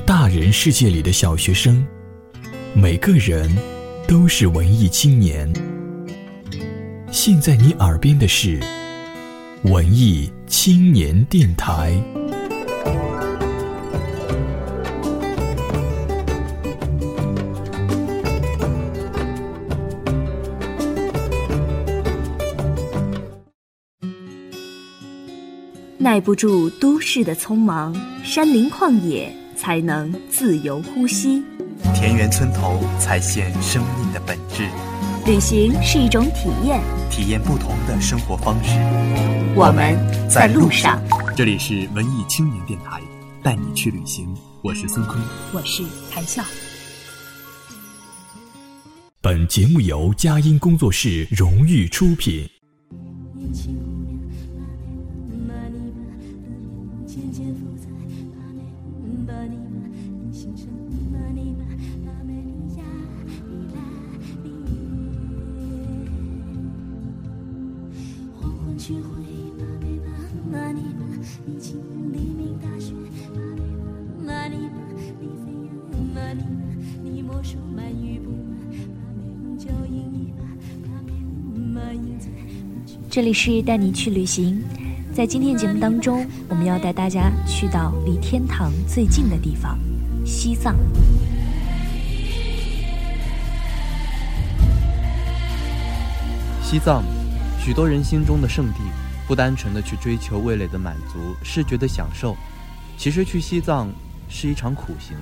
大人世界里的小学生，每个人都是文艺青年。现在你耳边的是文艺青年电台。耐不住都市的匆忙，山林旷野才能自由呼吸，田园村头才现生命的本质。旅行是一种体验，体验不同的生活方式。我们在路上。这里是文艺青年电台，带你去旅行。我是孙坤，我是谭笑。本节目由佳音工作室荣誉出品。这里是带你去旅行，在今天节目当中，我们要带大家去到离天堂最近的地方——西藏。西藏，许多人心中的圣地，不单纯的去追求味蕾的满足、视觉的享受，其实去西藏是一场苦行。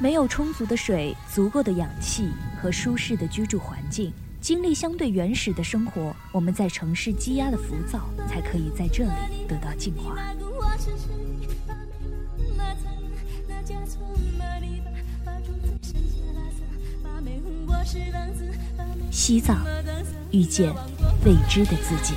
没有充足的水、足够的氧气和舒适的居住环境。经历相对原始的生活，我们在城市积压的浮躁，才可以在这里得到净化。西藏，遇见未知的自己。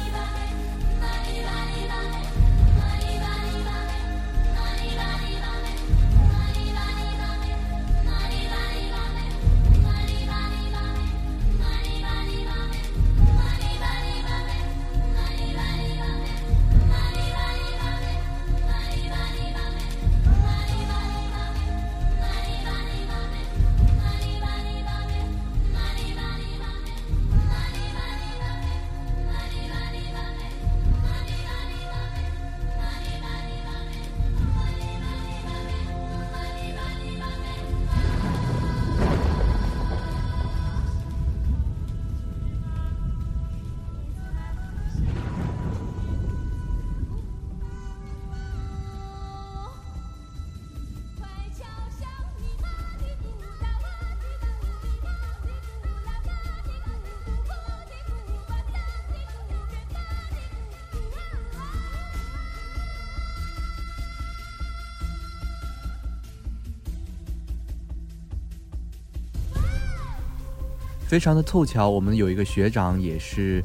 非常的凑巧，我们有一个学长也是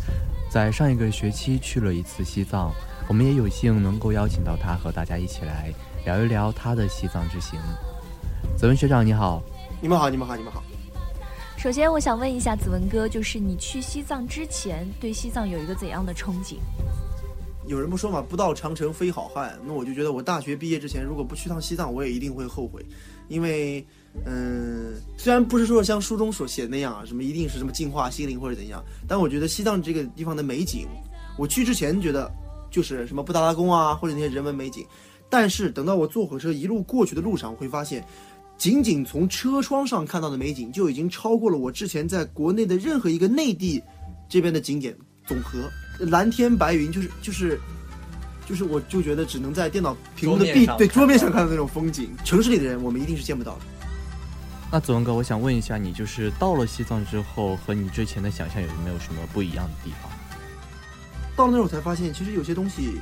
在上一个学期去了一次西藏，我们也有幸能够邀请到他和大家一起来聊一聊他的西藏之行。子文学长你好，你们好，你们好，你们好。首先我想问一下子文哥，就是你去西藏之前对西藏有一个怎样的憧憬？有人不说嘛，不到长城非好汉，那我就觉得我大学毕业之前如果不去趟西藏，我也一定会后悔，因为。嗯，虽然不是说像书中所写的那样啊，什么一定是什么净化心灵或者怎样，但我觉得西藏这个地方的美景，我去之前觉得就是什么布达拉宫啊，或者那些人文美景，但是等到我坐火车一路过去的路上，我会发现，仅仅从车窗上看到的美景就已经超过了我之前在国内的任何一个内地这边的景点总和，蓝天白云，就是就是就是，我就觉得只能在电脑屏幕的壁对桌面上看到那种风景，城市里的人我们一定是见不到的。那子文哥，我想问一下你，就是到了西藏之后，和你之前的想象有没有什么不一样的地方？到了那儿我才发现，其实有些东西，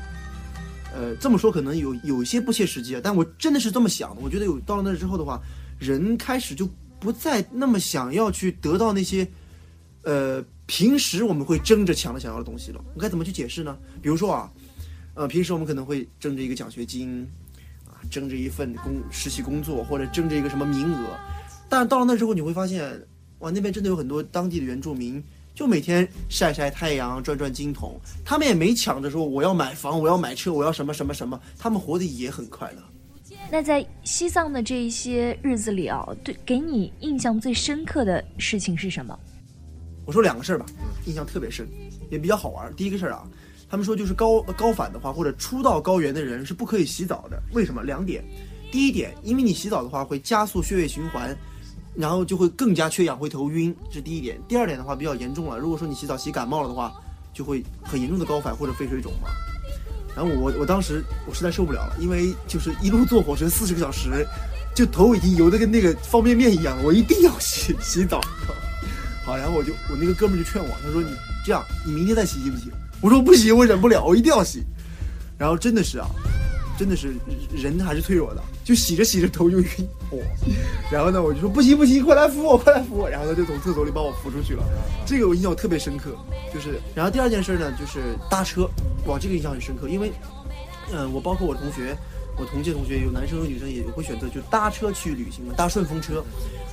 呃，这么说可能有有一些不切实际啊，但我真的是这么想的。我觉得有到了那儿之后的话，人开始就不再那么想要去得到那些，呃，平时我们会争着抢着想要的东西了。我该怎么去解释呢？比如说啊，呃，平时我们可能会争着一个奖学金，啊，争着一份工实习工作，或者争着一个什么名额。但到了那之后，你会发现，哇，那边真的有很多当地的原住民，就每天晒晒太阳，转转金筒。他们也没抢着说我要买房，我要买车，我要什么什么什么。他们活得也很快乐。那在西藏的这一些日子里啊，对，给你印象最深刻的事情是什么？我说两个事儿吧，印象特别深，也比较好玩。第一个事儿啊，他们说就是高高反的话，或者初到高原的人是不可以洗澡的。为什么？两点。第一点，因为你洗澡的话会加速血液循环，然后就会更加缺氧，会头晕，这是第一点。第二点的话比较严重了，如果说你洗澡洗感冒了的话，就会很严重的高反或者肺水肿嘛。然后我我当时我实在受不了了，因为就是一路坐火车四十个小时，就头已经油的跟那个方便面一样了，我一定要洗洗澡。好，然后我就我那个哥们就劝我，他说你这样，你明天再洗行不行？我说不行，我忍不了，我一定要洗。然后真的是啊。真的是人还是脆弱的，就洗着洗着头就晕，然后呢，我就说不行不行，快来扶我，快来扶我，然后他就从厕所里把我扶出去了，这个我印象特别深刻，就是，然后第二件事呢，就是搭车，哇，这个印象很深刻，因为，嗯，我包括我同学，我同届同学有男生有女生也会选择就搭车去旅行嘛，搭顺风车，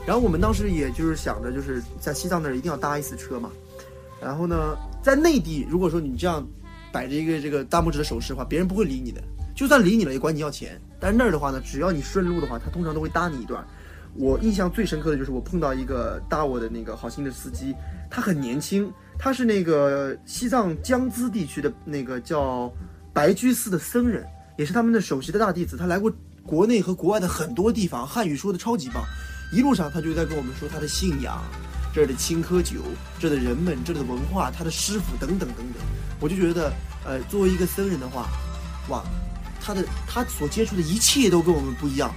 然后我们当时也就是想着就是在西藏那儿一定要搭一次车嘛，然后呢，在内地如果说你这样摆着一个这个大拇指的手势的话，别人不会理你的。就算理你了，也管你要钱。但是那儿的话呢，只要你顺路的话，他通常都会搭你一段。我印象最深刻的就是我碰到一个搭我的那个好心的司机，他很年轻，他是那个西藏江孜地区的那个叫白居寺的僧人，也是他们的首席的大弟子。他来过国内和国外的很多地方，汉语说的超级棒。一路上他就在跟我们说他的信仰，这儿的青稞酒，这儿的人们，这儿的文化，他的师傅等等等等。我就觉得，呃，作为一个僧人的话，哇。他的他所接触的一切都跟我们不一样。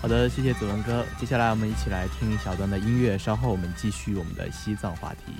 好的，谢谢子文哥。接下来我们一起来听一小段的音乐，稍后我们继续我们的西藏话题。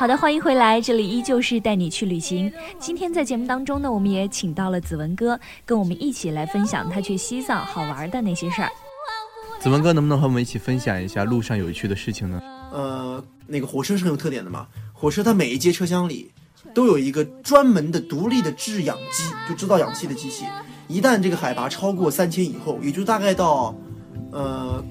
好的，欢迎回来，这里依旧是带你去旅行。今天在节目当中呢，我们也请到了子文哥，跟我们一起来分享他去西藏好玩的那些事儿。子文哥能不能和我们一起分享一下路上有趣的事情呢？呃，那个火车是很有特点的嘛，火车它每一节车厢里都有一个专门的独立的制氧机，就制造氧气的机器。一旦这个海拔超过三千以后，也就大概到，呃。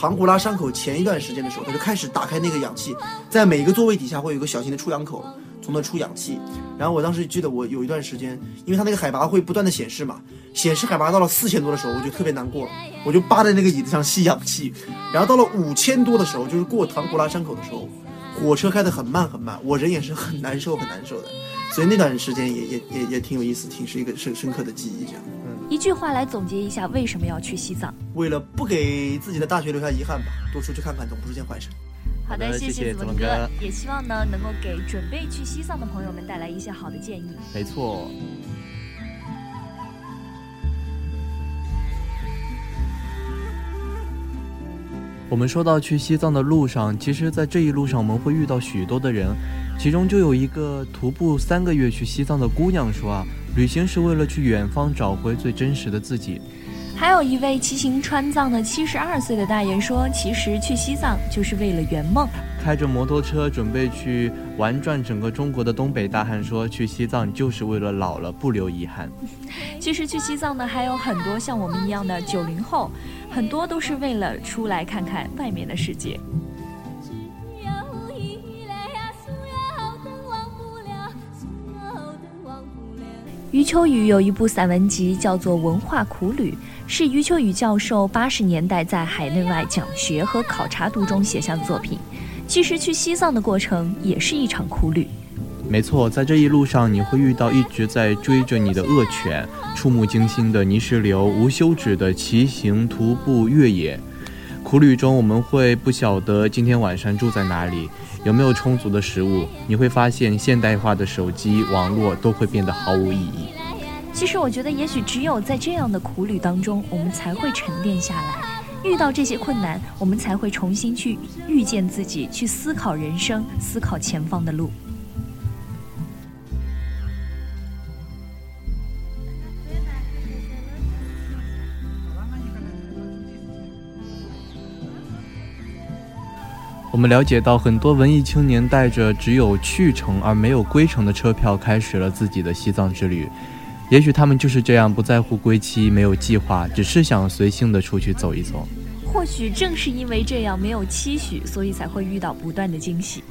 唐古拉山口前一段时间的时候，他就开始打开那个氧气，在每一个座位底下会有一个小型的出氧口，从那出氧气。然后我当时记得，我有一段时间，因为它那个海拔会不断的显示嘛，显示海拔到了四千多的时候，我就特别难过，我就扒在那个椅子上吸氧气。然后到了五千多的时候，就是过唐古拉山口的时候，火车开得很慢很慢，我人也是很难受很难受的。所以那段时间也也也也挺有意思，挺是一个深深刻的记忆这样。一句话来总结一下，为什么要去西藏？为了不给自己的大学留下遗憾吧，多出去看看总不是件坏事。好的，谢谢子文哥，也希望呢能够给准备去西藏的朋友们带来一些好的建议。没错。我们说到去西藏的路上，其实，在这一路上我们会遇到许多的人，其中就有一个徒步三个月去西藏的姑娘说啊。旅行是为了去远方找回最真实的自己。还有一位骑行川藏的七十二岁的大爷说：“其实去西藏就是为了圆梦。”开着摩托车准备去玩转整个中国的东北大汉说：“去西藏就是为了老了不留遗憾。”其实去西藏呢还有很多像我们一样的九零后，很多都是为了出来看看外面的世界。余秋雨有一部散文集，叫做《文化苦旅》，是余秋雨教授八十年代在海内外讲学和考察途中写下的作品。其实去西藏的过程也是一场苦旅。没错，在这一路上，你会遇到一直在追着你的恶犬，触目惊心的泥石流，无休止的骑行、徒步、越野。苦旅中，我们会不晓得今天晚上住在哪里。有没有充足的食物？你会发现现代化的手机、网络都会变得毫无意义。其实，我觉得也许只有在这样的苦旅当中，我们才会沉淀下来。遇到这些困难，我们才会重新去遇见自己，去思考人生，思考前方的路。们了解到，很多文艺青年带着只有去程而没有归程的车票，开始了自己的西藏之旅。也许他们就是这样，不在乎归期，没有计划，只是想随性的出去走一走。或许正是因为这样，没有期许，所以才会遇到不断的惊喜。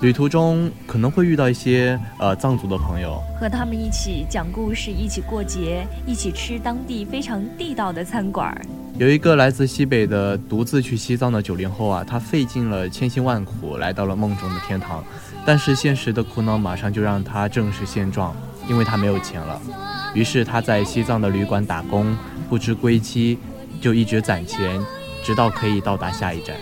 旅途中可能会遇到一些呃藏族的朋友，和他们一起讲故事，一起过节，一起吃当地非常地道的餐馆。有一个来自西北的独自去西藏的九零后啊，他费尽了千辛万苦来到了梦中的天堂，但是现实的苦恼马上就让他正视现状，因为他没有钱了。于是他在西藏的旅馆打工，不知归期，就一直攒钱，直到可以到达下一站。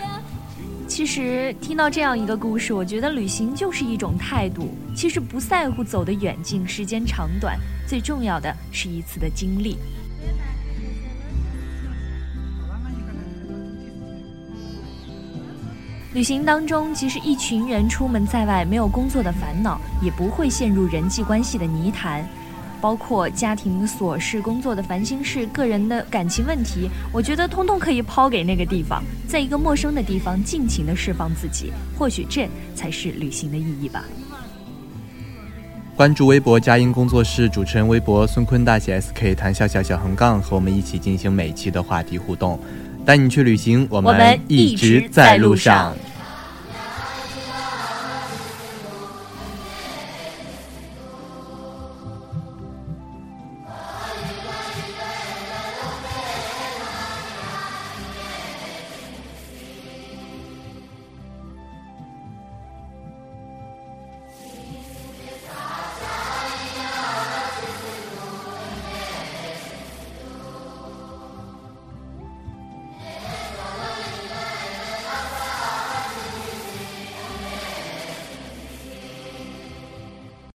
其实听到这样一个故事，我觉得旅行就是一种态度。其实不在乎走的远近、时间长短，最重要的是一次的经历。旅行当中，即使一群人出门在外，没有工作的烦恼，也不会陷入人际关系的泥潭。包括家庭琐事、工作的烦心事、个人的感情问题，我觉得通通可以抛给那个地方，在一个陌生的地方尽情的释放自己，或许这才是旅行的意义吧。关注微博佳音工作室，主持人微博孙坤大写 SK，谈笑笑小横杠，和我们一起进行每期的话题互动，带你去旅行，我们一直在路上。